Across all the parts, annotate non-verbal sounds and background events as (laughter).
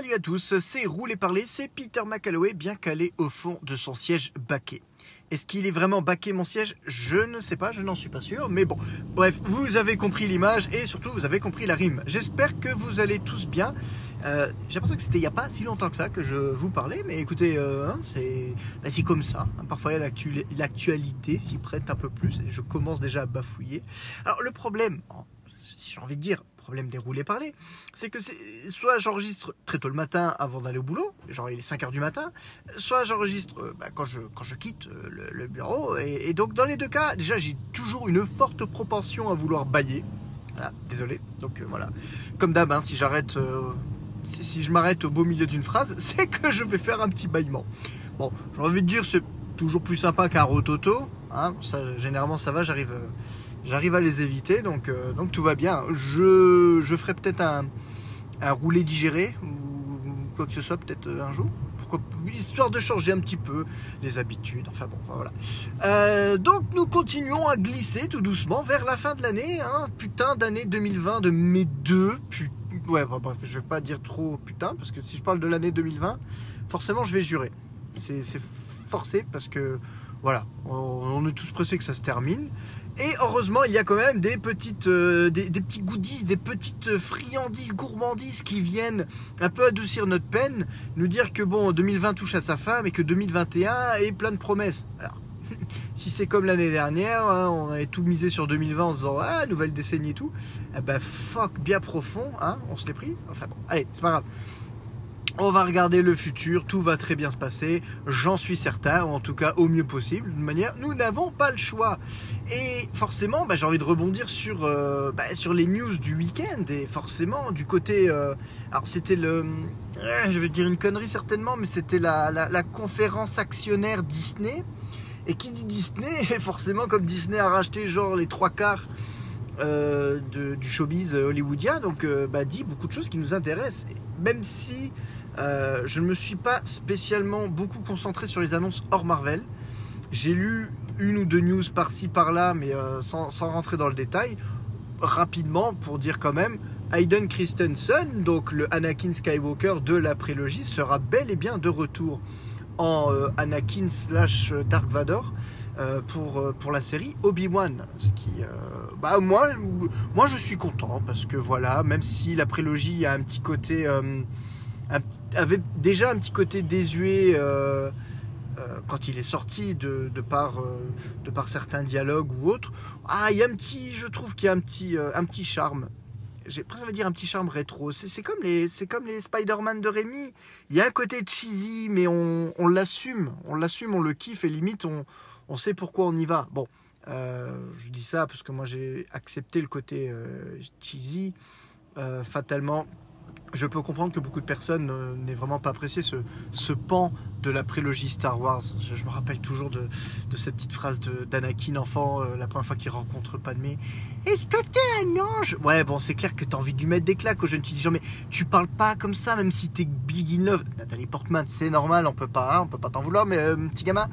Salut à tous, c'est Roulé Parler, c'est Peter McCalloway bien calé au fond de son siège baqué. Est-ce qu'il est vraiment baqué mon siège? Je ne sais pas, je n'en suis pas sûr, mais bon. Bref, vous avez compris l'image et surtout vous avez compris la rime. J'espère que vous allez tous bien. Euh, J'ai l'impression que c'était il n'y a pas si longtemps que ça que je vous parlais, mais écoutez, euh, hein, c'est bah, c'est comme ça. hein. Parfois l'actualité s'y prête un peu plus et je commence déjà à bafouiller. Alors le problème, si j'ai envie de dire, problème des roulés c'est que soit j'enregistre très tôt le matin avant d'aller au boulot, genre il est 5 heures du matin, soit j'enregistre euh, bah, quand, je, quand je quitte euh, le, bureau, et, donc dans les deux cas, déjà j'ai toujours une forte propension à vouloir bailler. Voilà, désolé. Donc euh, voilà. Comme d'hab, hein, si j'arrête, si, je m'arrête au beau milieu d'une phrase, (laughs) c'est que je vais faire un petit bâillement. Bon, j'ai envie de dire, c'est toujours plus sympa qu'un rototo. Hein, ça, généralement, ça va, j'arrive, j'arrive à les éviter, donc, euh, donc tout va bien. Je, je ferai peut-être un, un roulé digéré ou quoi que ce soit, peut-être euh, un jour. Pourquoi Histoire de changer un petit peu les habitudes. Enfin bon, voilà. Euh, donc nous continuons à glisser tout doucement vers la fin de l'année. Hein. Putain d'année 2020 de mes deux. Putain. Ouais, bah, bref, je vais pas dire trop putain parce que si je parle de l'année 2020, forcément je vais jurer. C'est forcé parce que voilà, on est tous pressés que ça se termine. Et heureusement, il y a quand même des petites, euh, des, petits goodies, des petites friandises, gourmandises qui viennent un peu adoucir notre peine, nous dire que bon, 2020 touche à sa fin, mais que 2021 est plein de promesses. Alors, (laughs) si c'est comme l'année dernière, hein, on avait tout misé sur 2020 en se disant ah nouvelle décennie et tout, eh ben fuck bien profond, hein, on se l'est pris. Enfin bon, allez, c'est pas grave. On va regarder le futur, tout va très bien se passer, j'en suis certain, ou en tout cas au mieux possible. De manière, nous n'avons pas le choix. Et forcément, bah, j'ai envie de rebondir sur, euh, bah, sur les news du week-end. Et forcément, du côté. euh, alors, c'était le. euh, Je vais dire une connerie certainement, mais c'était la, la, la conférence actionnaire Disney. Et qui dit Disney, (laughs) forcément, comme Disney a racheté genre les trois quarts euh, du showbiz hollywoodien, donc euh, bah, dit beaucoup de choses qui nous intéressent. Même si euh, je ne me suis pas spécialement beaucoup concentré sur les annonces hors Marvel, j'ai lu une ou deux news par-ci par-là, mais sans, sans rentrer dans le détail. Rapidement, pour dire quand même, Hayden Christensen, donc le Anakin Skywalker de la prélogie, sera bel et bien de retour en Anakin slash Dark Vador euh, pour, euh, pour la série Obi-Wan. Ce qui, euh, bah, moi, moi, je suis content parce que voilà, même si la prélogie a un petit côté. avait déjà un petit côté désuet quand il est sorti de, de par, de par certains dialogues ou autres. Ah, il y a un petit, je trouve qu'il y a un petit, un petit charme. J'ai presque dire un petit charme rétro. C'est c'est comme les, c'est comme les Spider-Man de Rémi. Il y a un côté cheesy, mais on, on l'assume, on l'assume, on le kiffe et limite on, on sait pourquoi on y va. Bon, euh, je dis ça parce que moi j'ai accepté le côté euh, cheesy. Euh, fatalement, je peux comprendre que beaucoup de personnes euh, n'aient vraiment pas apprécié ce, ce pan de la prélogie Star Wars. Je, me rappelle toujours de, de cette petite phrase d'Anakin enfant, euh, la première fois qu'il rencontre Padmé. Est-ce que t'es un ange? Ouais, bon, c'est clair que t'as envie de lui mettre des claques au jeune. Tu dis genre, mais tu parles pas comme ça, même si t'es big in love. Nathalie Portman, c'est normal, on peut pas, hein, on peut pas t'en vouloir, mais euh, petit gamin.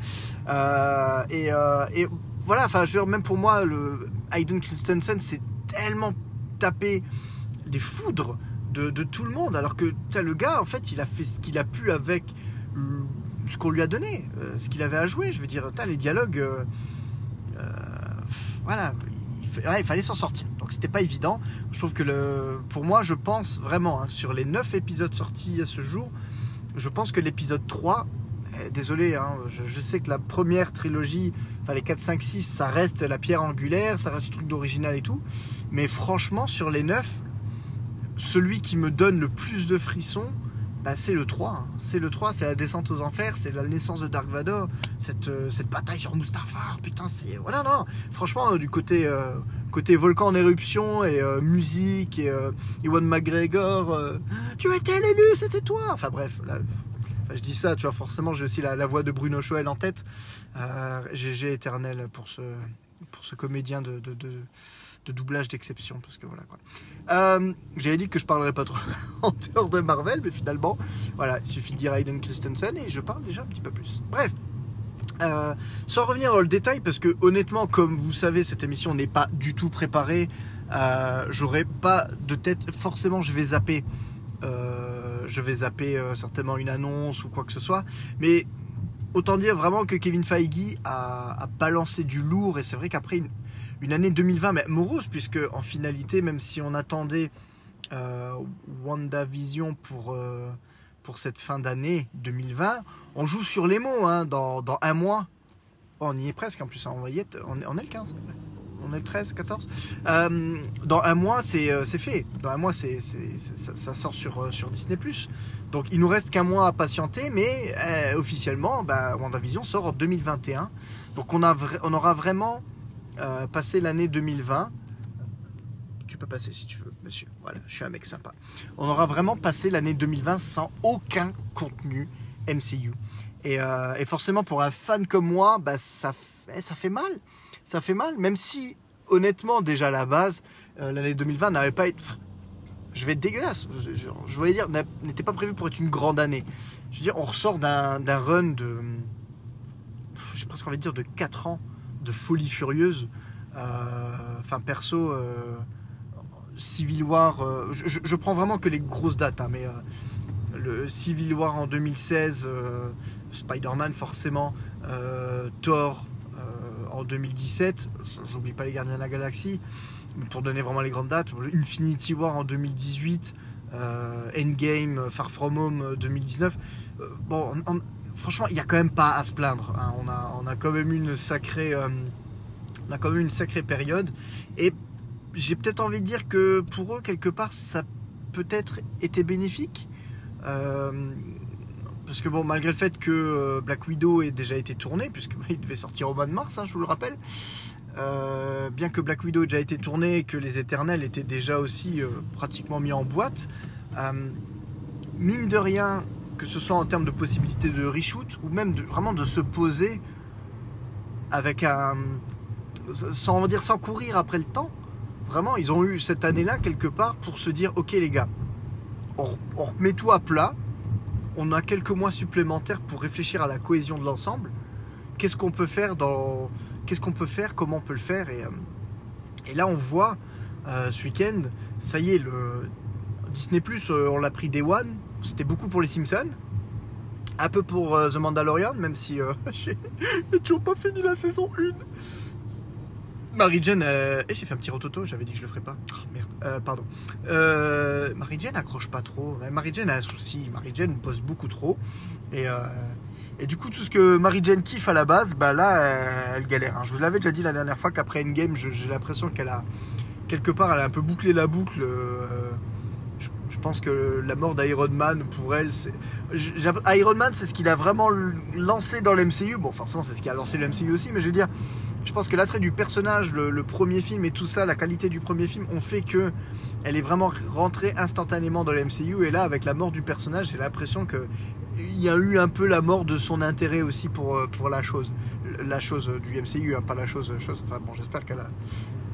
Et, et voilà, enfin, même pour moi, le Hayden Christensen, c'est tellement tapé des foudres de, tout le monde, alors que le gars, en fait, il a fait ce qu'il a pu avec euh, ce qu'on lui a donné, euh, ce qu'il avait à jouer. Je veux dire, les dialogues, euh, voilà, il, fallait s'en sortir. Donc c'était pas évident. Je trouve que pour moi, je pense vraiment, hein, sur les 9 épisodes sortis à ce jour, je pense que l'épisode 3, eh, désolé, hein, je, je sais que la première trilogie, enfin les 4, 5, 6, ça reste la pierre angulaire, ça reste le truc d'original et tout. Mais franchement, sur les 9, celui qui me donne le plus de frissons, bah, c'est le 3. hein. C'est le 3, c'est la descente aux enfers, c'est la naissance de Dark Vador, cette, euh, bataille sur Mustafar, putain, c'est. Voilà, non, franchement, euh, du côté, euh, côté volcan en éruption et musique et Ewan McGregor, tu étais l'élu, c'était toi Enfin bref, je dis ça, tu vois, forcément, j'ai aussi la, voix de Bruno Choel en tête. GG éternel pour ce, comédien de- de doublage d'exception, parce que voilà quoi. Euh, J'avais dit que je parlerais pas trop (laughs) en dehors de Marvel, mais finalement, voilà, il suffit de dire Hayden Christensen et je parle déjà un petit peu plus. Bref. Euh, sans revenir dans le détail, parce que honnêtement, comme vous savez, cette émission n'est pas du tout préparée. Euh, J'aurai pas de tête. Forcément, je vais zapper euh, je vais zapper certainement une annonce ou quoi que ce soit. Mais autant dire vraiment que Kevin Feige a, balancé du lourd et c'est vrai qu'après une, année 2020 mais morose puisque en finalité même si on attendait euh, WandaVision pour, euh, pour cette fin d'année 2020 on joue sur les mots hein, dans, un mois on y est presque en plus hein, on, va on, est, le 15 on est le 13, 14. Euh, dans un mois, c'est fait. Dans un mois, ça, sort sur, sur Disney+. Donc il nous reste qu'un mois à patienter, mais euh, officiellement, bah, WandaVision sort en 2021. Donc on, a on aura vraiment euh, passé l'année 2020. Tu peux passer si tu veux, monsieur. Voilà, je suis un mec sympa. On aura vraiment passé l'année 2020 sans aucun contenu MCU. Euh, et, forcément, pour un fan comme moi, bah, ça, fait, ça fait mal. Ça fait mal, même si, honnêtement, déjà à la base, l'année 2020 n'avait pas été je vais être dégueulasse. Je, voulais dire, n'était pas prévu pour être une grande année. Je veux dire, on ressort d'un run de. J'ai presque envie de dire de 4 ans de folie furieuse. Euh, enfin, perso, euh, Civil War. Euh, je, prends vraiment que les grosses dates, hein, mais le Civil War en 2016, Spider-Man forcément, Thor en 2017, j'oublie pas les Gardiens de la Galaxie pour donner vraiment les grandes dates, Infinity War en 2018, euh, Endgame, Far From Home 2019. Euh, euh, bon, franchement, il n'y a quand même pas à se plaindre. Hein. On, a, quand même une sacrée, même une sacrée période. Et j'ai peut-être envie de dire que pour eux, quelque part, ça peut-être été bénéfique. parce que bon, malgré le fait que Black Widow ait déjà été tourné, puisque il devait sortir au mois de mars, hein, je vous le rappelle, euh, bien que Black Widow ait déjà été tourné et que les Éternels étaient déjà aussi euh, pratiquement mis en boîte, euh, mine de rien, que ce soit en termes de possibilité de reshoot ou même vraiment de se poser avec un. sans dire sans courir après le temps, vraiment, ils ont eu cette année-là quelque part pour se dire ok les gars, on, on remet tout à plat, on a quelques mois supplémentaires pour réfléchir à la cohésion de l'ensemble. Qu'est-ce qu'on peut faire dans qu'est-ce qu'on peut faire, comment on peut le faire. Et, euh, là, on voit euh, ce week-end, ça y est, le Disney Plus, euh, on l'a pris Day One. C'était beaucoup pour les Simpsons, un peu pour The Mandalorian, même si (laughs) j'ai toujours pas fini la saison 1. Marie-Jane, et j'ai fait un petit rototo, j'avais dit que je le ferais pas. Oh, merde, pardon. Marie-Jane accroche pas trop. Marie-Jane a un souci. Marie-Jane bosse beaucoup trop. Et du coup, tout ce que Marie-Jane kiffe à la base, bah là, elle, galère. Hein. Je vous l'avais déjà dit la dernière fois qu'après Endgame, j'ai l'impression qu'elle a, quelque part, elle a un peu bouclé la boucle. Je, pense que la mort d'Iron Man, pour elle, c'est. Iron Man, c'est ce qu'il a vraiment lancé dans l'MCU. Bon, forcément, c'est ce qui a lancé l'MCU aussi, mais je veux dire, je pense que l'attrait du personnage, le, premier film et tout ça, la qualité du premier film ont fait que elle est vraiment rentrée instantanément dans l'MCU. Et là, avec la mort du personnage, j'ai l'impression que il y a eu un peu la mort de son intérêt aussi pour, euh, pour la chose. La chose du MCU, hein, pas la chose, chose. Enfin bon, j'espère qu'elle a.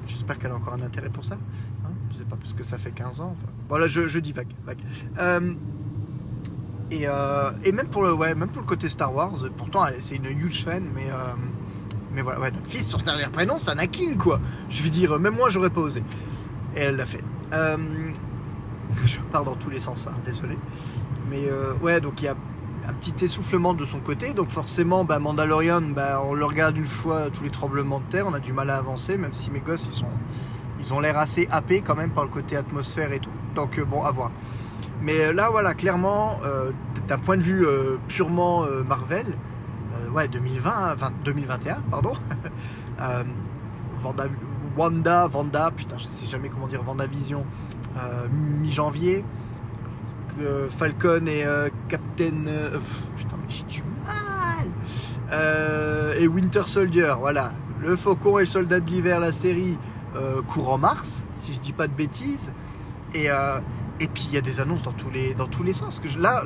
J'espère qu'elle a encore un intérêt pour ça. Pas parce que ça fait 15 ans. Voilà, je, dis vague. vague. Euh, et, euh, et, même, pour le, ouais, même pour le côté Star Wars, pourtant c'est une huge fan, mais, mais voilà, ouais, notre fils, son dernier prénom, c'est Anakin, quoi. Je veux dire, même moi, j'aurais pas osé. Et elle l'a fait. (laughs) je pars dans tous les sens, hein, désolé. Mais ouais, donc il y a un petit essoufflement de son côté. Donc forcément, bah, Mandalorian, bah, on le regarde une fois tous les tremblements de terre, on a du mal à avancer, même si mes gosses, ils, sont, ils ont l'air assez happés quand même par le côté atmosphère et tout. Donc euh, bon, à voir. Mais euh, là, voilà, clairement, euh, d'un point de vue purement Marvel, ouais, 2020, 2021, pardon, (laughs) Vanda, Wanda, Vanda, putain, je sais jamais comment dire, Vision mi-janvier. Falcon et Captain. Putain, mais j'ai du mal Et Winter Soldier, voilà. Le Faucon et le Soldat de l'hiver, la série, court en mars, si je dis pas de bêtises. Et, et puis il y a des annonces dans tous les, dans tous les sens. Que là,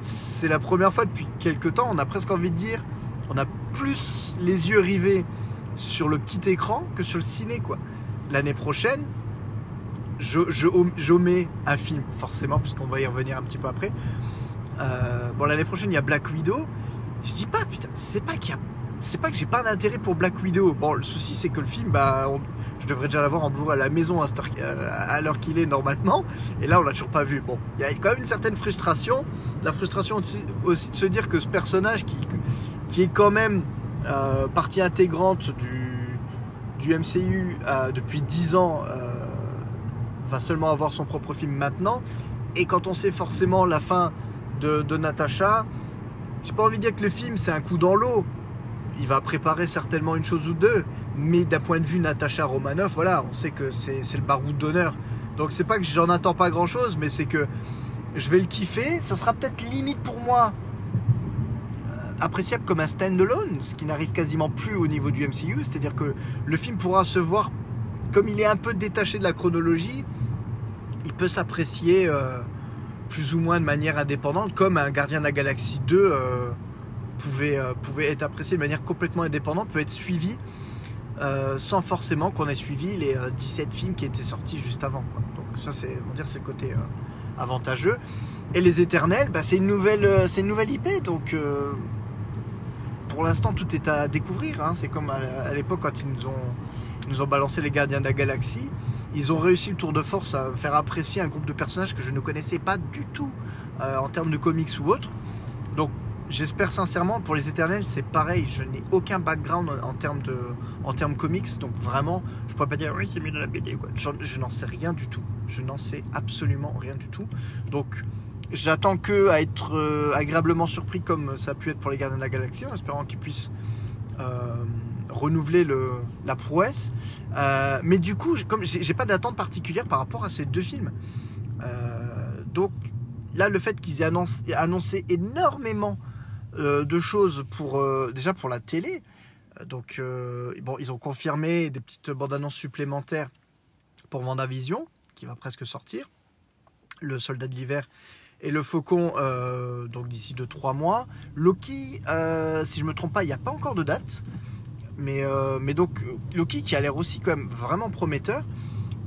c'est la première fois depuis quelques temps, on a presque envie de dire, on a plus les yeux rivés sur le petit écran que sur le ciné, quoi. L'année prochaine, je, je, mets un film, forcément, puisqu'on va y revenir un petit peu après. Euh, bon, l'année prochaine, il y a Black Widow. Je dis pas, putain, c'est pas qu'il y a. c'est pas que j'ai pas d'intérêt pour Black Widow. Bon, le souci c'est que le film, bah, je devrais déjà l'avoir en blu à la maison à l'heure qu'il est normalement. Et là, on l'a toujours pas vu. Bon, il y a quand même une certaine frustration. La frustration aussi, de se dire que ce personnage qui, qui est quand même euh, partie intégrante du, du MCU euh, depuis 10 ans euh, va seulement avoir son propre film maintenant. Et quand on sait forcément la fin de, de Natasha, j'ai pas envie de dire que le film c'est un coup dans l'eau il va préparer certainement une chose ou deux, mais d'un point de vue Natacha Romanoff, voilà, on sait que c'est le baroud d'honneur. Donc c'est pas que j'en attends pas grand chose, mais c'est que je vais le kiffer. Ça sera peut-être limite pour moi euh, appréciable comme un stand-alone, ce qui n'arrive quasiment plus au niveau du MCU. C'est-à-dire que le film pourra se voir, comme il est un peu détaché de la chronologie, il peut s'apprécier euh, plus ou moins de manière indépendante, comme un Gardien de la Galaxie 2 pouvait, euh, pouvait être apprécié de manière complètement indépendante, peut être suivi euh, sans forcément qu'on ait suivi les 17 euh, films qui étaient sortis juste avant. Donc ça, c'est, on dire, c'est le côté avantageux. Et les Éternels, bah, c'est une nouvelle, c'est une nouvelle IP, donc pour l'instant tout est à découvrir. Hein. C'est comme à, l'époque quand ils nous ont, nous ont balancé les Gardiens de la Galaxie. Ils ont réussi le tour de force à faire apprécier un groupe de personnages que je ne connaissais pas du tout en termes de comics ou autre. Donc J'espère sincèrement pour les éternels, c'est pareil. Je n'ai aucun background en, termes de, en termes comics, donc vraiment, je pourrais pas dire oui, c'est mieux dans la BD. Quoi. Je, n'en sais rien du tout. Je n'en sais absolument rien du tout. Donc, j'attends que à être euh, agréablement surpris comme ça a pu être pour les Gardiens de la Galaxie, en espérant qu'ils puissent euh, renouveler le, la prouesse. Euh, mais du coup, comme j'ai pas d'attente particulière par rapport à ces deux films, donc là, le fait qu'ils aient annoncé, annoncé énormément de choses pour euh, déjà pour la télé. Donc euh, bon, ils ont confirmé des petites bandes annonces supplémentaires pour Vendavision qui va presque sortir. Le Soldat de l'hiver et le Faucon donc d'ici 2-3 mois. Loki, si je me trompe pas, il n'y a pas encore de date. Mais, mais donc Loki qui a l'air aussi quand même vraiment prometteur.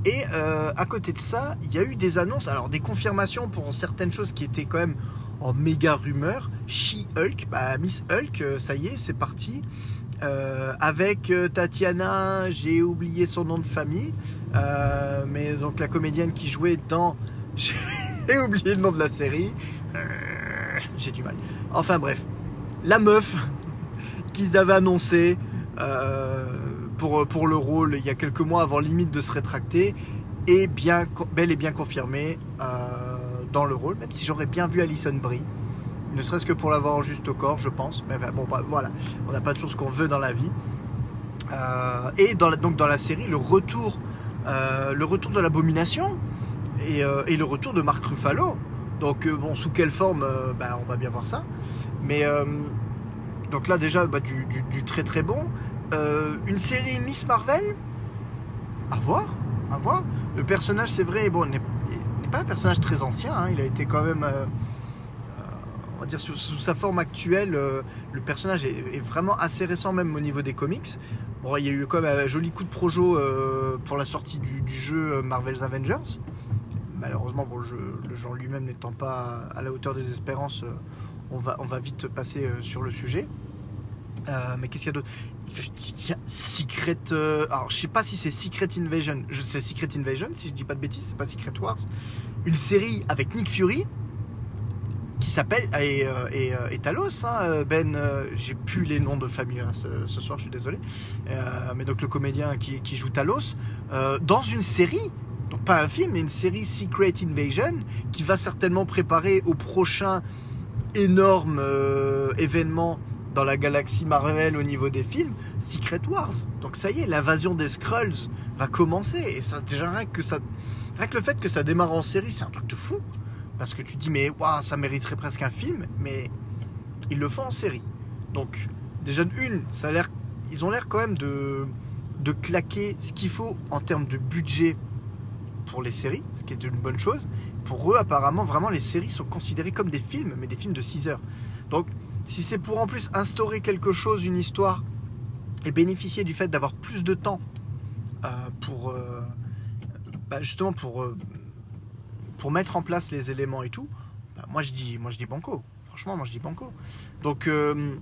Et à côté de ça, il y a eu des annonces, alors des confirmations pour certaines choses qui étaient quand même en méga rumeur. She-Hulk, bah, Miss Hulk, euh, ça y est, c'est parti. Euh, avec euh, Tatiana, j'ai oublié son nom de famille, mais donc la comédienne qui jouait dans. (laughs) J'ai oublié le nom de la série. j'ai du mal. Enfin bref, la meuf (laughs) qu'ils avaient annoncé pour, pour le rôle il y a quelques mois avant limite de se rétracter est bien, bel et bien confirmée dans le rôle, même si j'aurais bien vu Alison Brie. Ne serait-ce que pour l'avoir en juste corps, je pense. Mais bon, bah, voilà, on n'a pas de choses qu'on veut dans la vie. Euh, et donc dans la série, le retour, euh, le retour de l'abomination euh, et, le retour de Mark Ruffalo. Donc bon, sous quelle forme, bah, on va bien voir ça. Mais donc là déjà, bah, du, du, très très bon. une série Miss Marvel, à voir, à voir. Le personnage, c'est vrai, bon, n'est pas un personnage très ancien, hein. il a été quand même, euh, euh, on va dire sous, sa forme actuelle, euh, le personnage est, vraiment assez récent même au niveau des comics. Bon, il y a eu quand même un joli coup de projo pour la sortie du, jeu Marvel's Avengers. Malheureusement, bon, le genre lui-même n'étant pas à la hauteur des espérances, on, va, on va vite passer sur le sujet. Mais qu'est-ce qu'il y a d'autre? Il y a Secret. Euh, alors, je sais pas si c'est Secret Invasion. Je sais Secret Invasion, si je dis pas de bêtises, c'est pas Secret Wars. Une série avec Nick Fury qui s'appelle et, euh, euh, et, Talos. Hein, ben, j'ai plus les noms de famille hein, ce, soir, je suis désolé. mais donc le comédien qui, qui joue Talos dans une série. Donc pas un film, mais une série Secret Invasion qui va certainement préparer au prochain énorme événement dans la galaxie Marvel au niveau des films, Secret Wars. Donc ça y est, l'invasion des Skrulls va commencer. Et ça, déjà, rien que, ça, rien que le fait que ça démarre en série, c'est un truc de fou. Parce que tu te dis, mais waouh, ça mériterait presque un film, mais ils le font en série. Donc, déjà, une, ça a l'air, ils ont l'air quand même de, de claquer ce qu'il faut en termes de budget pour les séries, ce qui est une bonne chose. Pour eux, apparemment, vraiment, les séries sont considérées comme des films, mais des films de 6 heures. Donc, si c'est pour en plus instaurer quelque chose, une histoire, et bénéficier du fait d'avoir plus de temps euh, pour euh, bah, justement pour, euh, pour mettre en place les éléments et tout, bah, moi je dis moi je dis banco. Franchement, moi je dis banco. Donc de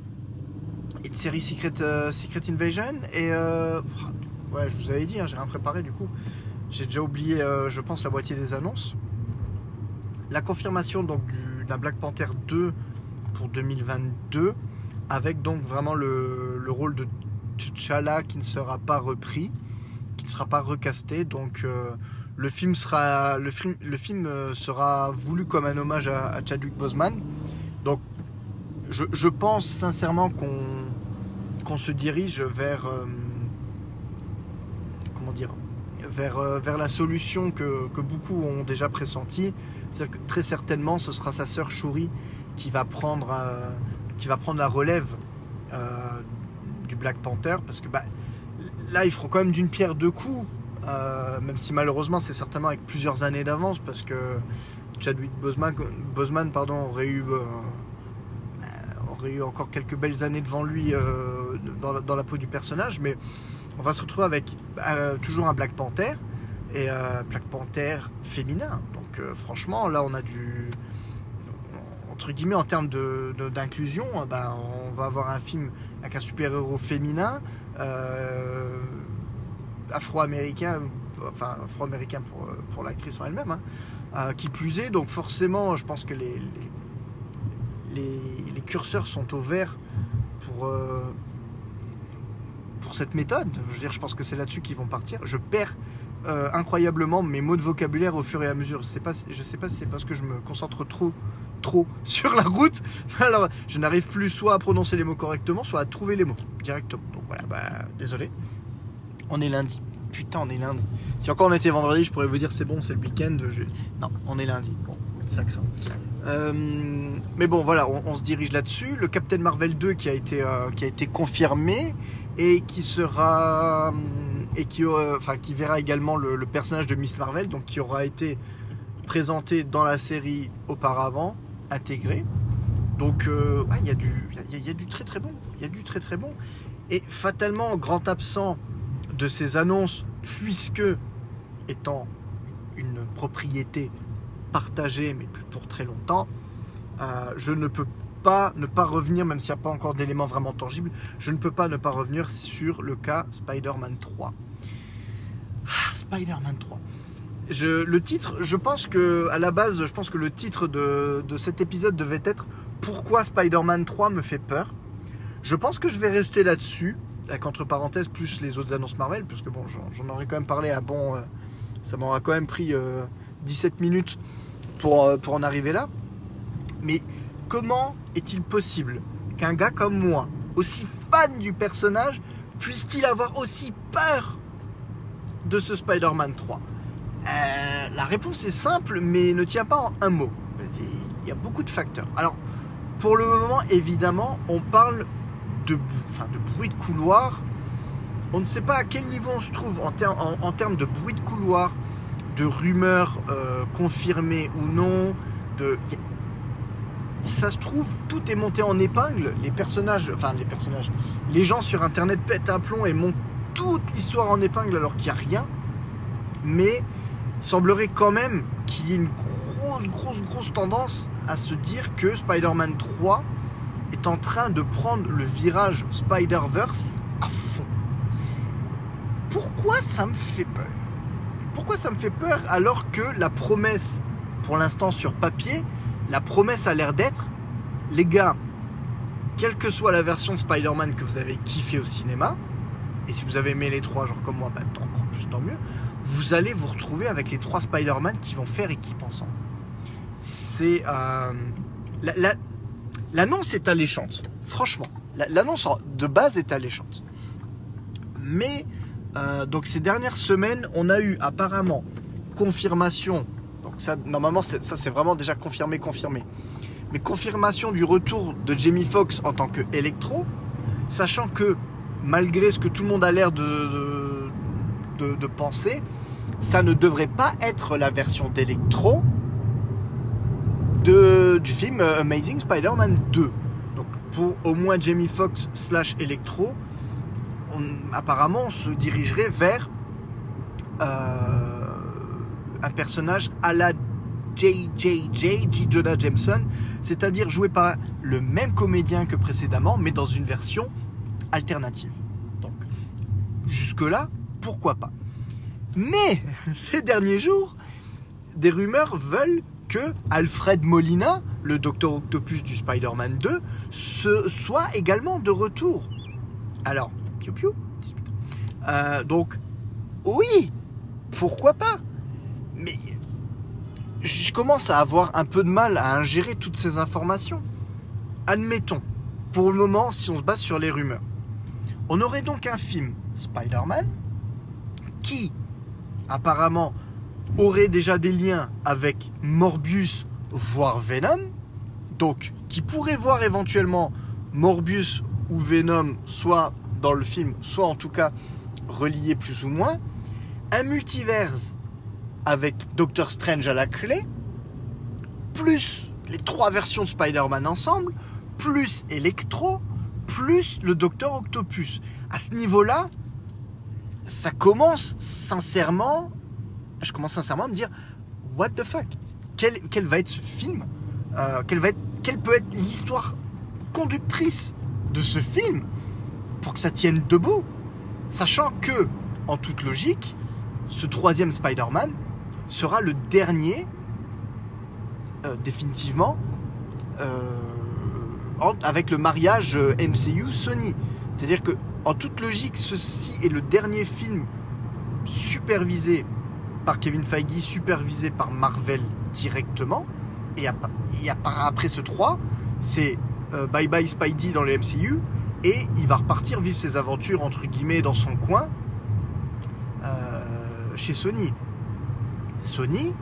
série Secret, Invasion. Et ouais, je vous avais dit, hein, j'ai rien préparé du coup. J'ai déjà oublié, je pense, la moitié des annonces. La confirmation donc du- d'un Black Panther 2 pour 2022, avec donc vraiment le, le rôle de T'Challa qui ne sera pas repris, qui ne sera pas recasté. Donc euh, le film sera, le film, le film euh, sera voulu comme un hommage à, Chadwick Boseman. Donc je, je pense sincèrement qu'on qu'on se dirige vers euh, comment dire vers, vers la solution que, que beaucoup ont déjà pressentie. C'est-à-dire que très certainement ce sera sa sœur Shuri qui va prendre, euh, qui va prendre la relève euh, du Black Panther parce que bah, là ils feront quand même d'une pierre deux coups. euh, même si malheureusement c'est certainement avec plusieurs années d'avance parce que Chadwick Boseman, Boseman pardon, aurait eu aurait eu encore quelques belles années devant lui dans, la, dans la peau du personnage, mais on va se retrouver avec toujours un Black Panther et euh, Black Panther féminin. Donc franchement, là on a du entre guillemets en termes d'inclusion, euh, ben, on va avoir un film avec un super-héros féminin, euh, afro-américain, enfin afro-américain pour, euh, l'actrice en elle-même, hein, qui plus est, donc forcément je pense que les, curseurs sont au vert pour, pour cette méthode. Je veux dire, je pense que c'est là-dessus qu'ils vont partir. Je perds incroyablement mes mots de vocabulaire au fur et à mesure. Je sais pas, je sais pas si c'est parce que je me concentre trop, (laughs) sur la route. Alors, je n'arrive plus soit à prononcer les mots correctement, soit à trouver les mots directement. Donc voilà, bah, désolé. On est lundi. Putain, on est lundi. Si encore on était vendredi, je pourrais vous dire c'est bon, c'est le week-end. Non, on est lundi. Bon, ça craint. Euh, mais bon, voilà, on, se dirige là-dessus. Le Captain Marvel 2 qui a été, euh, qui a été confirmé et qui sera et qui, euh, enfin, qui verra également le, le personnage de Miss Marvel, donc qui aura été présenté dans la série auparavant, intégré. Donc, il y, a du- très très bon. Il y a du très très bon. Et fatalement, grand absent de ces annonces, puisque étant une propriété partagée, mais plus pour très longtemps, euh, je ne peux pas ne pas revenir, même s'il n'y a pas encore d'éléments vraiment tangibles, je ne peux pas ne pas revenir sur le cas Spider-Man 3. Ah, Spider-Man 3. Le titre, je pense que à la base, je pense que le titre de, de cet épisode devait être Pourquoi Spider-Man 3 me fait peur? Je pense que je vais rester là-dessus, avec entre parenthèses plus les autres annonces Marvel, parce que bon, j'en aurais quand même parlé à bon. euh, ça m'aura quand même pris euh, 17 minutes pour, euh, pour en arriver là. Mais comment est-il possible qu'un gars comme moi, aussi fan du personnage, puisse-t-il avoir aussi peur de ce Spider-Man 3 Euh, La réponse est simple, mais ne tient pas en un mot. Il y a beaucoup de facteurs. Alors, pour le moment, évidemment, on parle de, bruit de couloir. On ne sait pas à quel niveau on se trouve en, ter- en- en termes de bruit de couloir, de rumeurs euh, confirmées ou non. De... Ça se trouve, tout est monté en épingle. Les personnages, enfin les personnages, les gens sur Internet pètent un plomb et montent toute l'histoire en épingle alors qu'il n'y a rien. Mais semblerait quand même qu'il y ait une grosse, grosse, grosse tendance à se dire que Spider-Man 3 est en train de prendre le virage Spider-Verse à fond. Pourquoi ça me fait peur? Pourquoi ça me fait peur alors que la promesse, pour l'instant sur papier, la promesse a l'air d'être, les gars, quelle que soit la version de Spider-Man que vous avez kiffé au cinéma, et si vous avez aimé les trois, genre comme moi, bah, encore plus tant mieux, vous allez vous retrouver avec les trois Spider-Man qui vont faire équipe ensemble. C'est. euh, la- la- L'annonce est alléchante, franchement. La- L'annonce de base est alléchante. Mais, euh, donc ces dernières semaines, on a eu apparemment confirmation. Donc ça, normalement, ça c'est vraiment déjà confirmé, confirmé. Mais confirmation du retour de Jamie Foxx en tant que Electro, sachant que malgré ce que tout le monde a l'air de penser, ça ne devrait pas être la version d'Electro de, du film Amazing Spider-Man 2. Donc pour au moins Jamie Foxx slash Electro, apparemment on se dirigerait vers euh, un personnage à la JJJ, J. Jonah Jameson, c'est-à-dire joué par le même comédien que précédemment, mais dans une version alternative. Donc, jusque-là, pourquoi pas? Mais, ces derniers jours, des rumeurs veulent que Alfred Molina, le Docteur Octopus du Spider-Man 2, se, soit également de retour. Alors, piou piou. Euh, donc, oui, pourquoi pas? Mais je commence à avoir un peu de mal à ingérer toutes ces informations. Admettons, pour le moment, si on se base sur les rumeurs, on aurait donc un film Spider-Man qui, apparemment, aurait déjà des liens avec Morbius, voire Venom, donc qui pourrait voir éventuellement Morbius ou Venom soit dans le film, soit en tout cas reliés plus ou moins, un multiverse avec Doctor Strange à la clé, plus les trois versions de Spider-Man ensemble, plus Electro, plus le Docteur Octopus. À ce niveau-là, ça commence sincèrement, je commence sincèrement à me dire, what the fuck? Quel, va être ce film? Euh, quelle, peut être l'histoire conductrice de ce film pour que ça tienne debout? Sachant que, en toute logique, ce troisième Spider-Man sera le dernier, euh, définitivement, euh, avec le mariage MCU-Sony. C'est-à-dire que, en toute logique, ceci est le dernier film supervisé par Kevin Feige, supervisé par Marvel directement. Et, après ce 3, c'est Bye Bye Spidey dans le MCU. Et il va repartir vivre ses aventures, entre guillemets, dans son coin, chez Sony. Sony,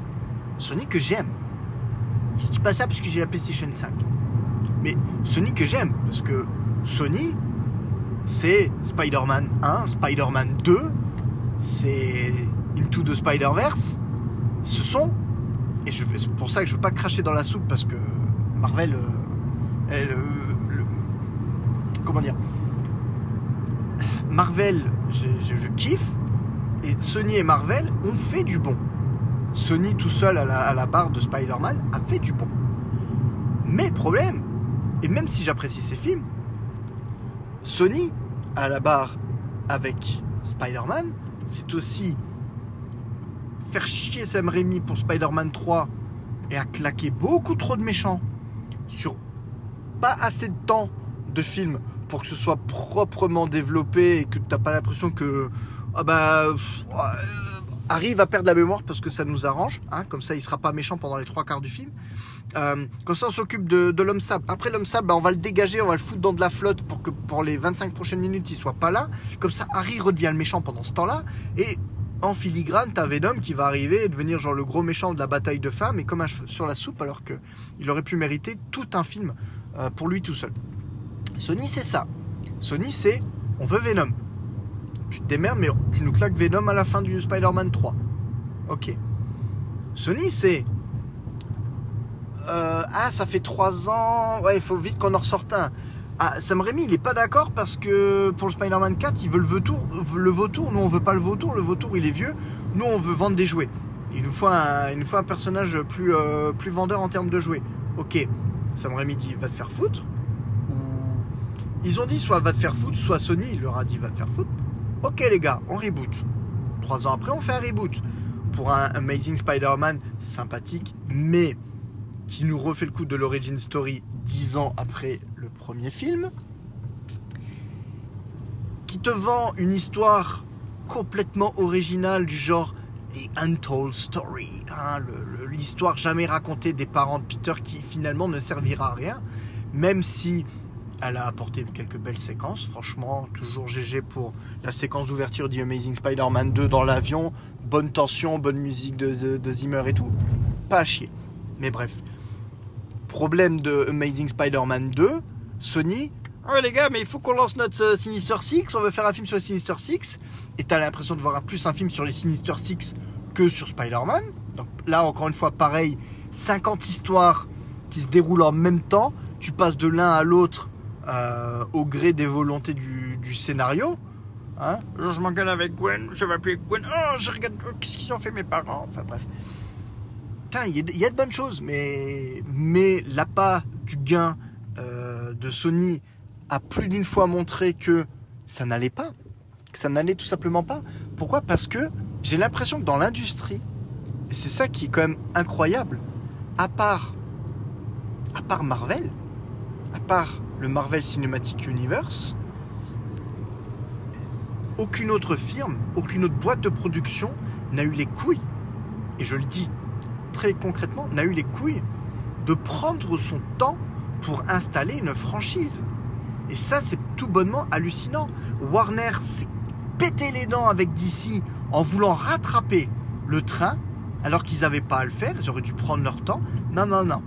Sony que j'aime. Je dis pas ça parce que j'ai la PlayStation 5. Mais Sony que j'aime, parce que Sony, c'est Spider-Man 1, Spider-Man 2, c'est Into the Spider-Verse. Ce sont, et c'est pour ça que je veux pas cracher dans la soupe, parce que Marvel, euh, euh, comment dire, Marvel, je kiffe, et Sony et Marvel ont fait du bon. Sony tout seul à la, barre de Spider-Man a fait du bon. Mais le problème, et même si j'apprécie ces films, Sony à la barre avec Spider-Man, c'est aussi faire chier Sam Raimi pour Spider-Man 3 et à claquer beaucoup trop de méchants sur pas assez de temps de film pour que ce soit proprement développé et que tu n'as pas l'impression que ah bah, arrive à perdre la mémoire parce que ça nous arrange. Hein, comme ça, il sera pas méchant pendant les trois quarts du film. Euh, comme ça, on s'occupe de, l'homme sable. Après l'homme sable, bah, on va le dégager, on va le foutre dans de la flotte pour que pour les 25 prochaines minutes, il soit pas là. Comme ça, Harry redevient le méchant pendant ce temps-là. Et en filigrane, t'as Venom qui va arriver et devenir genre le gros méchant de la bataille de femmes et comme un cheveu sur la soupe, alors que il aurait pu mériter tout un film euh, pour lui tout seul. Sony, c'est ça. Sony, c'est on veut Venom tu te démerdes, mais tu nous claques Venom à la fin du Spider-Man 3. Ok. Sony, c'est. Euh, ah, ça fait 3 ans. Ouais, il faut vite qu'on en ressorte un. Ah, Sam Raimi, il est pas d'accord parce que pour le Spider-Man 4, il veut le vautour. Le vautour, nous on veut pas le vautour. Le vautour, il est vieux. Nous, on veut vendre des jouets. Il nous faut un, il nous faut un personnage plus, euh, plus vendeur en termes de jouets. Ok. Sam Raimi dit va te faire foutre. Ils ont dit soit va te faire foutre, soit Sony leur a dit va te faire foutre. Ok les gars, on reboot. Trois ans après, on fait un reboot. Pour un Amazing Spider-Man sympathique, mais qui nous refait le coup de l'origin story dix ans après le premier film. Qui te vend une histoire complètement originale du genre The Untold Story. Hein, l'histoire jamais racontée des parents de Peter qui finalement ne servira à rien. Même si elle a apporté quelques belles séquences. Franchement, toujours GG pour la séquence d'ouverture The Amazing Spider-Man 2 dans l'avion. Bonne tension, bonne musique de, Zimmer et tout. Pas à chier. Mais bref. Problème de Amazing Spider-Man 2, Sony. Oh les gars, mais il faut qu'on lance notre euh, Sinister Six. On veut faire un film sur les Sinister Six. Et t'as l'impression de voir plus un film sur les Sinister Six que sur Spider-Man. Donc là, encore une fois, pareil. 50 histoires qui se déroulent en même temps. Tu passes de l'un à l'autre euh, au gré des volontés du, scénario. Hein je m'engueule avec Gwen, je vais appeler Gwen. Oh, je regarde, oh, qu'est-ce qu'ils ont fait mes parents? Enfin bref. il y, a de bonnes choses, mais, mais l'appât du gain euh, de Sony a plus d'une fois montré que ça n'allait pas. Que ça n'allait tout simplement pas. Pourquoi? Parce que j'ai l'impression que dans l'industrie, et c'est ça qui est quand même incroyable, à part, à part Marvel, à part le Marvel Cinematic Universe, aucune autre firme, aucune autre boîte de production n'a eu les couilles, et je le dis très concrètement, n'a eu les couilles de prendre son temps pour installer une franchise. Et ça, c'est tout bonnement hallucinant. Warner s'est pété les dents avec DC en voulant rattraper le train, alors qu'ils n'avaient pas à le faire, ils auraient dû prendre leur temps. Non, non, non.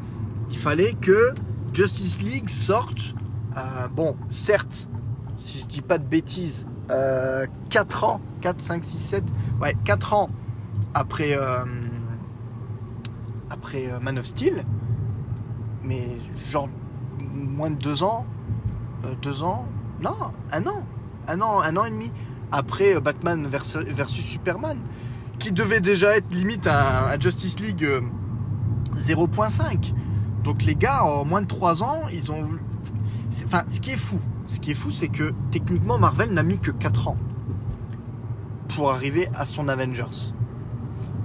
Il fallait que Justice League sorte. Euh, bon, certes, si je dis pas de bêtises, 4 euh, ans, 4, 5, 6, 7, ouais, 4 ans après, euh, après Man of Steel, mais genre moins de 2 ans, 2 ans, non, un an, un an, un an et demi après Batman versus, Superman, qui devait déjà être limite à, Justice League 0.5. Donc les gars, en moins de 3 ans, ils ont... Enfin, ce qui est fou, ce qui est fou, c'est que techniquement, Marvel n'a mis que 4 ans pour arriver à son Avengers.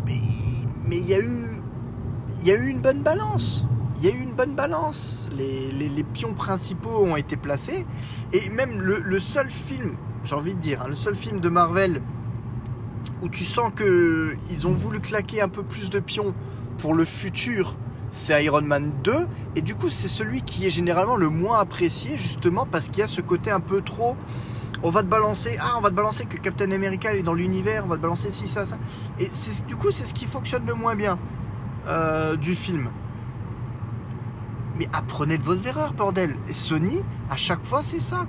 Mais il y a eu une bonne balance. Il y a eu une bonne balance. Les, les, pions principaux ont été placés. Et même le, seul film, j'ai envie de dire, hein, le seul film de Marvel où tu sens qu'ils ont voulu claquer un peu plus de pions pour le futur c'est Iron Man 2. Et du coup, c'est celui qui est généralement le moins apprécié, justement, parce qu'il y a ce côté un peu trop. On va te balancer, ah, on va te balancer que Captain America est dans l'univers, on va te balancer ci, ça, ça. Et du coup, c'est ce qui fonctionne le moins bien euh, du film. Mais apprenez de votre erreur, bordel. Et Sony, à chaque fois, c'est ça.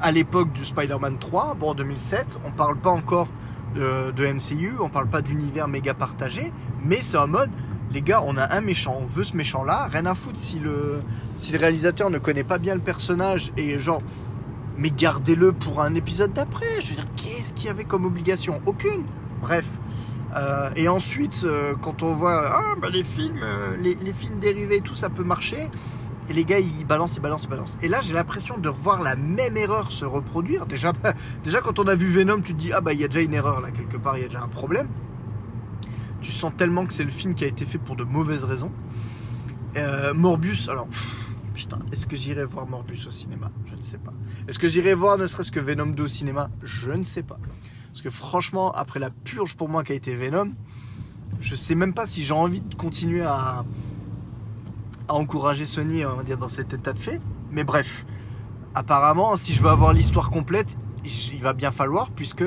À l'époque du Spider-Man 3, bon, en 2007, on parle pas encore de, de MCU, on parle pas d'univers méga partagé, mais c'est en mode, les gars, on a un méchant, on veut ce méchant-là, rien à foutre si le, si le réalisateur ne connaît pas bien le personnage et genre, mais gardez-le pour un épisode d'après. Je veux dire, qu'est-ce qu'il y avait comme obligation? Aucune. Bref. Euh, et ensuite, euh, quand on voit ah, bah, les films, euh, les, films dérivés, tout ça peut marcher. Et les gars, ils balancent, ils balancent, ils balancent. Et là, j'ai l'impression de revoir la même erreur se reproduire. Déjà, (laughs) déjà, quand on a vu Venom, tu te dis ah bah il y a déjà une erreur là quelque part, il y a déjà un problème. Tu sens tellement que c'est le film qui a été fait pour de mauvaises raisons. Euh, Morbius, alors, putain, est-ce que j'irai voir Morbius au cinéma? Je ne sais pas. Est-ce que j'irai voir ne serait-ce que Venom 2 au cinéma? Je ne sais pas. Parce que franchement, après la purge pour moi qui a été Venom, je sais même pas si j'ai envie de continuer à, encourager Sony, dans cet état de fait. Mais bref, apparemment, si je veux avoir l'histoire complète, il va bien falloir, puisque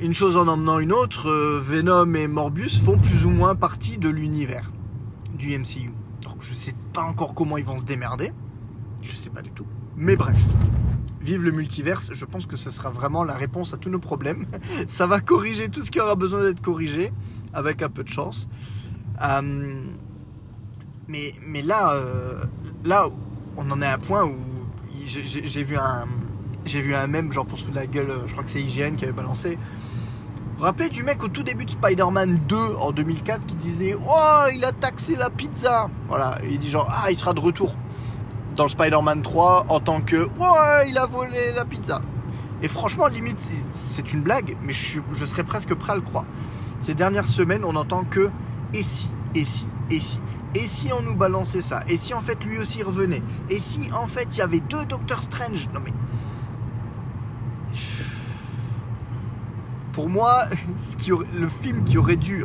une chose en emmenant une autre, euh, Venom et Morbius font plus ou moins partie de l'univers du MCU. Donc je sais pas encore comment ils vont se démerder. Je sais pas du tout. Mais bref. Vive le multiverse, je pense que ce sera vraiment la réponse à tous nos problèmes. (laughs) Ça va corriger tout ce qui aura besoin d'être corrigé, avec un peu de chance. Euh, mais, mais là, euh, là, on en est à un point où j'ai vu un, j'ai un mème, genre pour se foutre de la gueule, je crois que c'est IGN qui avait balancé. Rappelez du mec au tout début de Spider-Man 2 en 2004 qui disait Oh, il a taxé la pizza Voilà, il dit genre Ah, il sera de retour dans le Spider-Man 3 en tant que Ouais, il a volé la pizza. Et franchement, limite, c'est une blague, mais je, je serais presque prêt à le croire. Ces dernières semaines, on entend que Et si, et si, et si? Et si on nous balançait ça? Et si en fait lui aussi revenait? Et si en fait il y avait deux Doctor Strange? Non mais pour moi, (laughs) le film qui aurait dû.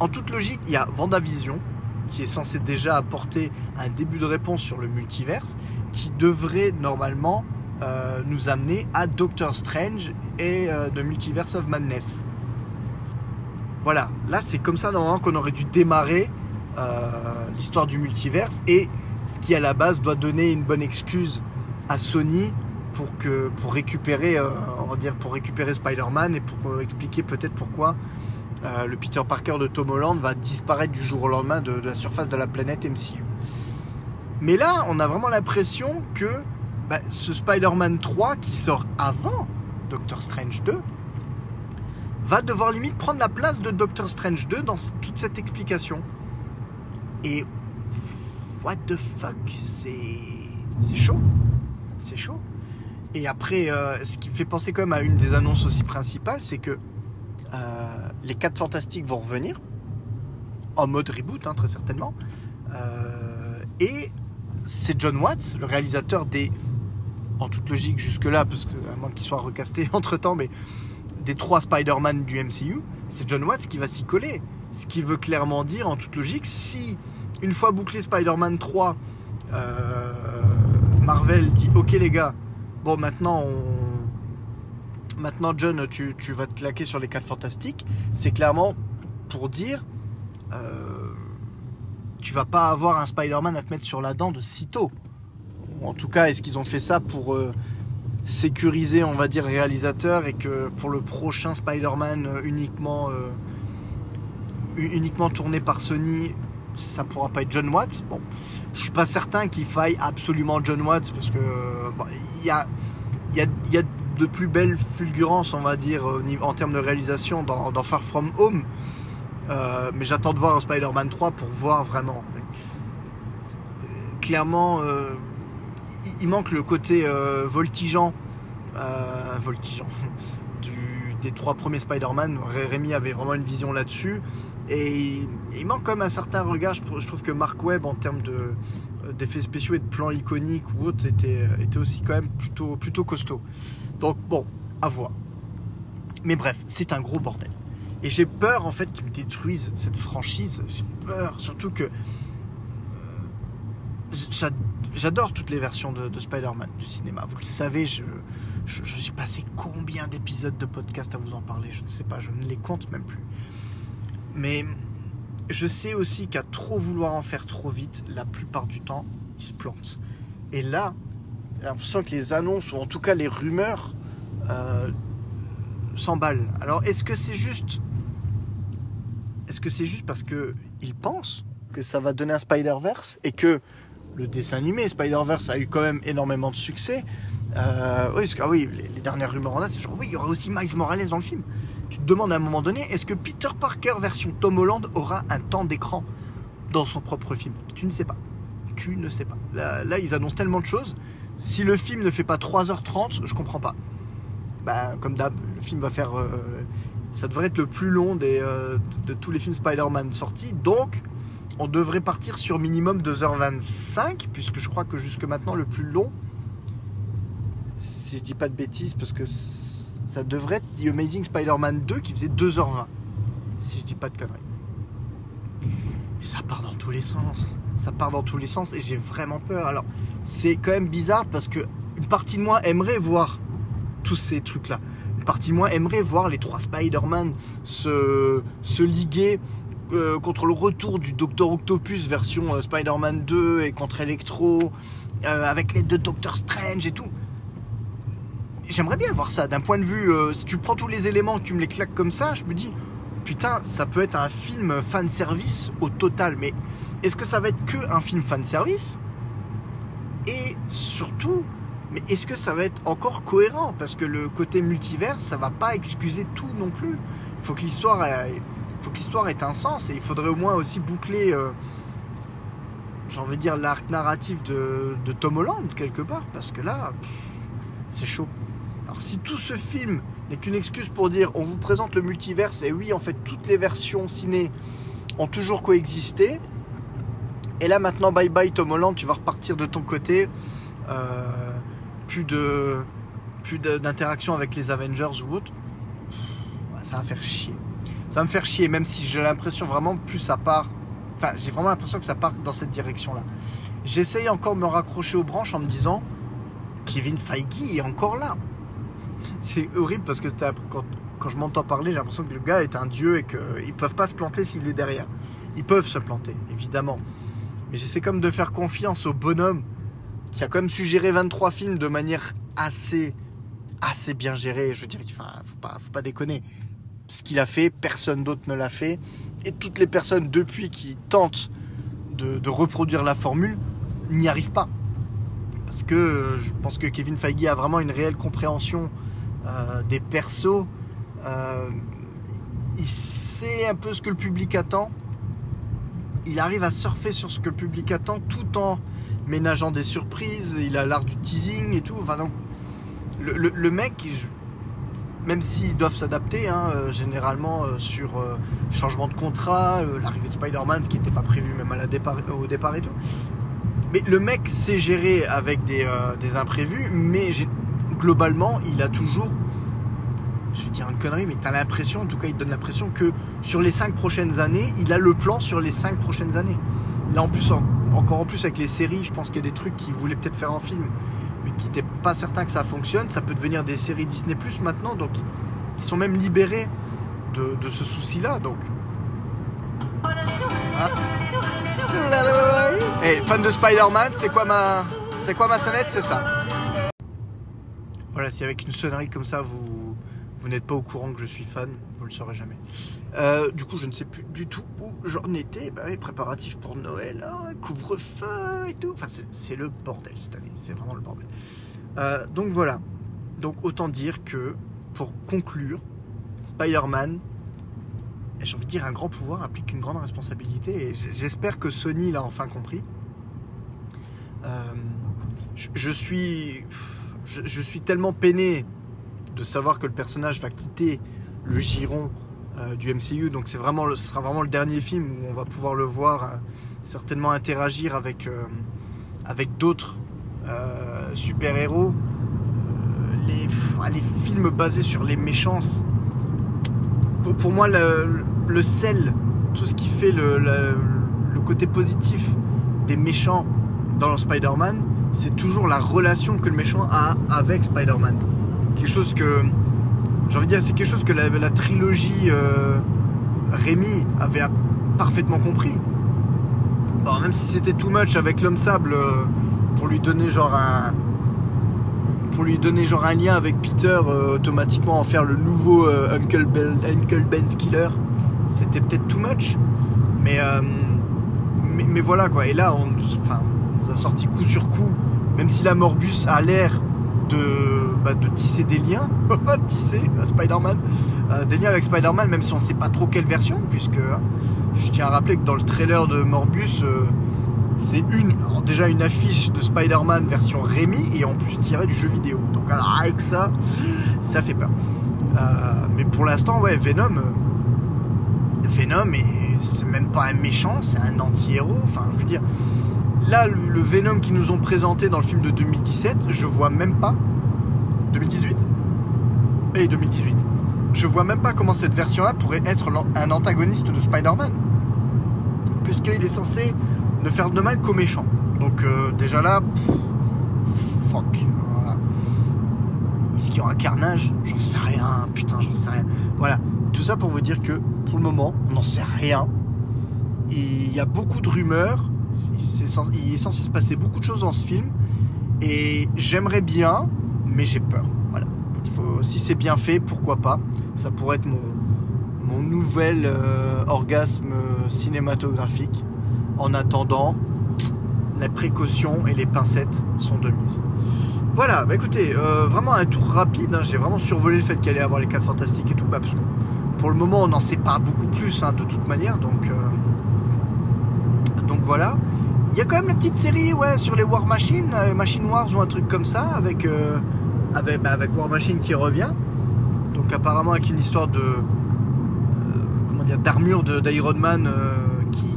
En toute logique, il y a Vendavision, qui est censé déjà apporter un début de réponse sur le multiverse, qui devrait normalement euh, nous amener à Doctor Strange et euh, The Multiverse of Madness. Voilà, là c'est comme ça normalement qu'on aurait dû démarrer euh, l'histoire du multiverse et ce qui à la base doit donner une bonne excuse à Sony pour, que, pour récupérer, euh, récupérer Spider-Man et pour euh, expliquer peut-être pourquoi euh, le Peter Parker de Tom Holland va disparaître du jour au lendemain de, la surface de la planète MCU. Mais là, on a vraiment l'impression que bah, ce Spider-Man 3 qui sort avant Doctor Strange 2, va devoir limite prendre la place de Doctor Strange 2 dans toute cette explication. Et what the fuck, c'est c'est chaud, c'est chaud. Et après, euh, ce qui fait penser quand même à une des annonces aussi principales, c'est que euh, les 4 fantastiques vont revenir en mode reboot, hein, très certainement. Euh, et c'est John Watts, le réalisateur des, en toute logique jusque-là, parce que à moins qu'il soit recasté (laughs) entre temps, mais des trois Spider-Man du MCU, c'est John Watts qui va s'y coller. Ce qui veut clairement dire, en toute logique, si une fois bouclé Spider-Man 3, Marvel dit Ok les gars, bon maintenant Maintenant, John, tu, vas te claquer sur les 4 fantastiques. C'est clairement pour dire euh, tu vas pas avoir un Spider-Man à te mettre sur la dent de sitôt. En tout cas, est-ce qu'ils ont fait ça pour euh, sécuriser, on va dire, réalisateur et que pour le prochain Spider-Man uniquement, euh, uniquement tourné par Sony, ça pourra pas être John Watts? Bon, je suis pas certain qu'il faille absolument John Watts parce que il y a, y, a, y a de plus belles fulgurances, on va dire, en termes de réalisation dans, Far From Home. Euh, mais j'attends de voir Spider-Man 3 pour voir vraiment. Clairement, euh, il manque le côté euh, voltigeant, voltigeant (laughs) des trois premiers Spider-Man. Rémi avait vraiment une vision là-dessus. Et il manque quand même un certain regard. Je trouve que Mark Webb, en termes d'effets spéciaux et de plans iconiques ou autres, était, aussi quand même plutôt, costaud. Donc bon, à voir. Mais bref, c'est un gros bordel. Et j'ai peur en fait qu'ils me détruisent cette franchise. J'ai peur, surtout que euh, j'adore toutes les versions de, Spider-Man du cinéma. Vous le savez, j'ai passé combien d'épisodes de podcast à vous en parler? Je ne sais pas, je ne les compte même plus. Mais je sais aussi qu'à trop vouloir en faire trop vite, la plupart du temps, ils se plantent. Et là, j'ai l'impression que les annonces, ou en tout cas les rumeurs, euh, s'emballent. Alors, est-ce que c'est juste. Est-ce que c'est juste parce qu'ils pensent que ça va donner un Spider-Verse et que le dessin animé Spider-Verse a eu quand même énormément de succès euh, oui, ah oui, les, dernières rumeurs en a, c'est genre, oui, il y aura aussi Miles Morales dans le film. Tu te demandes à un moment donné, est-ce que Peter Parker version Tom Holland aura un temps d'écran dans son propre film? Tu ne sais pas. Tu ne sais pas. là, ils annoncent tellement de choses si le film ne fait pas 3h30, je comprends pas. Bah, comme d'hab, le film va faire. Euh, ça devrait être le plus long des, euh, de, tous les films Spider-Man sortis. Donc, on devrait partir sur minimum 2h25, puisque je crois que jusque maintenant, le plus long, si je dis pas de bêtises, parce que ça devrait être The Amazing Spider-Man 2 qui faisait 2h20. Si je dis pas de conneries. Et ça part dans tous les sens ça part dans tous les sens et j'ai vraiment peur. Alors, c'est quand même bizarre parce que une partie de moi aimerait voir tous ces trucs-là. Une partie de moi aimerait voir les trois Spider-Man se, se liguer euh, contre le retour du Docteur Octopus version euh, Spider-Man 2 et contre Electro, euh, avec l'aide de Doctor Strange et tout. J'aimerais bien voir ça. D'un point de vue, si tu prends tous les éléments, tu me les claques comme ça, je me dis, putain, ça peut être un film fan service au total. Mais est-ce que ça va être que un film fan service? Et surtout, mais est-ce que ça va être encore cohérent? Parce que le côté multivers, ça va pas excuser tout non plus. Il faut que l'histoire, faut que l'histoire ait un sens et il faudrait au moins aussi boucler, euh, de dire l'arc narratif de, Tom Holland quelque part, parce que là, c'est chaud. Alors si tout ce film n'est qu'une excuse pour dire on vous présente le multiverse et oui en fait toutes les versions ciné ont toujours coexisté, et là maintenant, bye bye Tom Holland, tu vas repartir de ton côté. Euh, plus de plus d'interaction avec les Avengers ou autre. Ça va faire chier. Ça va me faire chier, même si j'ai l'impression vraiment plus ça part. Enfin, j'ai vraiment l'impression que ça part dans cette direction-là. J'essaye encore de me raccrocher aux branches en me disant Kevin Feige est encore là. C'est horrible parce que quand, quand je m'entends parler, j'ai l'impression que le gars est un dieu et qu'ils ne peuvent pas se planter s'il est derrière. Ils peuvent se planter, évidemment. Mais j'essaie comme de faire confiance au bonhomme qui a quand même suggéré 23 films de manière assez, assez bien gérée. Je veux dire, faut pas, faut pas déconner. Ce qu'il a fait, personne d'autre ne l'a fait. Et toutes les personnes depuis qui tentent de, reproduire la formule n'y arrivent pas. Parce que je pense que Kevin Feige a vraiment une réelle compréhension euh, des persos, euh, il sait un peu ce que le public attend. Il arrive à surfer sur ce que le public attend tout en ménageant des surprises. Il a l'art du teasing et tout. Enfin, donc, le, mec, même s'ils doivent s'adapter, hein, euh, généralement sur changement de contrat, l'arrivée de Spider-Man, ce qui n'était pas prévu même à la départ, au départ et tout. Mais le mec sait gérer avec des, des imprévus, mais globalement, il a toujours, je vais dire une connerie, mais tu l'impression, en tout cas, il donne l'impression que sur les cinq prochaines années, il a le plan sur les cinq prochaines années. Là, en plus, en- encore en plus avec les séries, je pense qu'il y a des trucs qu'il voulait peut-être faire en film, mais qui n'étaient pas certains que ça fonctionne. Ça peut devenir des séries Disney Plus maintenant, donc ils sont même libérés de, ce souci-là. Donc, Ah. Eh, fan de Spider-Man, c'est quoi ma, c'est quoi ma sonnette? C'est ça. Voilà, si avec une sonnerie comme ça, vous, vous n'êtes pas au courant que je suis fan, vous le saurez jamais. Euh, du coup, je ne sais plus du tout où j'en étais. Bah, oui, préparatifs pour Noël, hein, couvre-feu et tout. Enfin, c'est- le bordel cette année. C'est vraiment le bordel. Euh, donc voilà. Donc autant dire que pour conclure, Spider-Man, j'ai envie de dire un grand pouvoir implique une grande responsabilité et j'espère que Sony l'a enfin compris. Euh, je suis, je, suis tellement peiné de savoir que le personnage va quitter le giron euh, du MCU, donc c'est vraiment, ce sera vraiment le dernier film où on va pouvoir le voir euh, certainement interagir avec, euh, d'autres super-héros. Euh, les, films basés sur les méchants, pour, moi, le, sel, tout ce qui fait le- le côté positif des méchants dans Spider-Man, c'est toujours la relation que le méchant a avec Spider-Man. Quelque chose que, j'ai envie de dire, c'est quelque chose que la, la trilogie euh, Rémi avait parfaitement compris. Bon, même si c'était too much avec l'homme sable euh, pour lui donner genre un pour lui donner genre un lien avec Peter euh, automatiquement en faire le nouveau euh, Uncle, Ben- Uncle Ben's killer c'était peut-être too much mais, mais voilà quoi et là on enfin nous a sorti coup sur coup même si la Morbus a l'air de, bah, tisser des liens (laughs) tisser à Spider-Man euh, des liens avec Spider-Man même si on sait pas trop quelle version puisque hein, je tiens à rappeler que dans le trailer de Morbus euh, c'est une, déjà une affiche de Spider-Man version Rémi et en plus tirée du jeu vidéo. Donc alors, avec ça, ça fait peur. Euh, mais pour l'instant, ouais, Venom, euh, Venom, c'est même pas un méchant, c'est un anti-héros. Enfin, je veux dire, là, le, Venom qu'ils nous ont présenté dans le film de 2017, je vois même pas. 2018 Et 2018. Je vois même pas comment cette version-là pourrait être un antagoniste de Spider-Man. Puisqu'il est censé ne faire de mal qu'aux méchants. Donc euh, déjà là, fuck. Voilà. Est-ce qu'il y aura carnage? J'en sais rien. Putain, j'en sais rien. Voilà. Tout ça pour vous dire que pour le moment, on n'en sait rien. Il y a beaucoup de rumeurs. Il est censé se passer beaucoup de choses dans ce film. Et j'aimerais bien, mais j'ai peur. Voilà. Si c'est bien fait, pourquoi pas? Ça pourrait être mon, nouvel euh, orgasme euh, cinématographique. En attendant, les précautions et les pincettes sont de mise. Voilà, bah écoutez, euh, vraiment un tour rapide. hein, J'ai vraiment survolé le fait qu'il allait avoir les 4 fantastiques et tout, bah, parce que pour le moment on n'en sait pas beaucoup plus hein, de toute manière, donc donc voilà. Il y a quand même la petite série sur les War Machines, euh, Machine Wars ou un truc comme ça, avec euh, bah, War Machine qui revient. Donc apparemment avec une histoire de euh, comment dire d'armure d'Iron Man euh,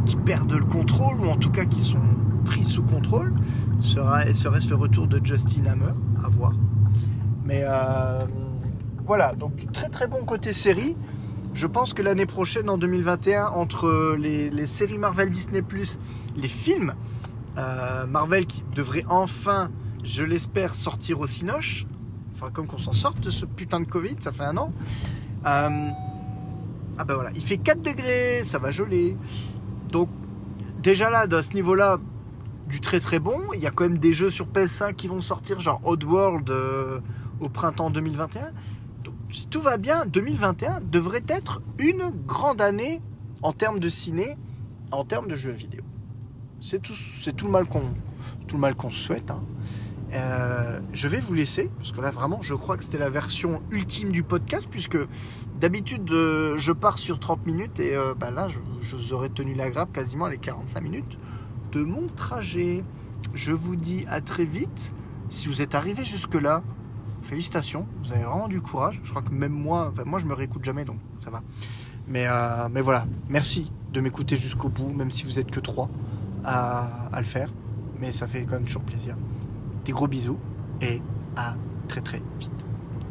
qui, perdent le contrôle ou en tout cas qui sont pris sous contrôle. Sera, serait-ce le retour de Justin Hammer à voir. Mais voilà, donc du très très bon côté série. Je pense que l'année prochaine, en 2021, entre les, les séries Marvel Disney ⁇ les films euh, Marvel qui devraient enfin, je l'espère, sortir au Cinoche, enfin comme qu'on s'en sorte de ce putain de Covid, ça fait un an. Euh, ah ben voilà, il fait 4 degrés, ça va geler. Donc déjà là, à ce niveau-là, du très très bon. Il y a quand même des jeux sur PS5 qui vont sortir, genre Oddworld euh, au printemps 2021. Si tout va bien, 2021 devrait être une grande année en termes de ciné, en termes de jeux vidéo. C'est tout, le mal qu'on, tout souhaite. hein. Euh, je vais vous laisser, parce que là vraiment, je crois que c'était la version ultime du podcast, puisque d'habitude, euh, je pars sur 30 minutes et euh, bah là, je, je, vous aurais tenu la grappe quasiment les 45 minutes de mon trajet. Je vous dis à très vite. Si vous êtes arrivé jusque-là, félicitations, vous avez vraiment du courage. Je crois que même moi, enfin, moi je me réécoute jamais, donc ça va. Mais, euh, mais voilà, merci de m'écouter jusqu'au bout, même si vous êtes que trois à, à le faire. Mais ça fait quand même toujours plaisir. Des gros bisous et à très très vite.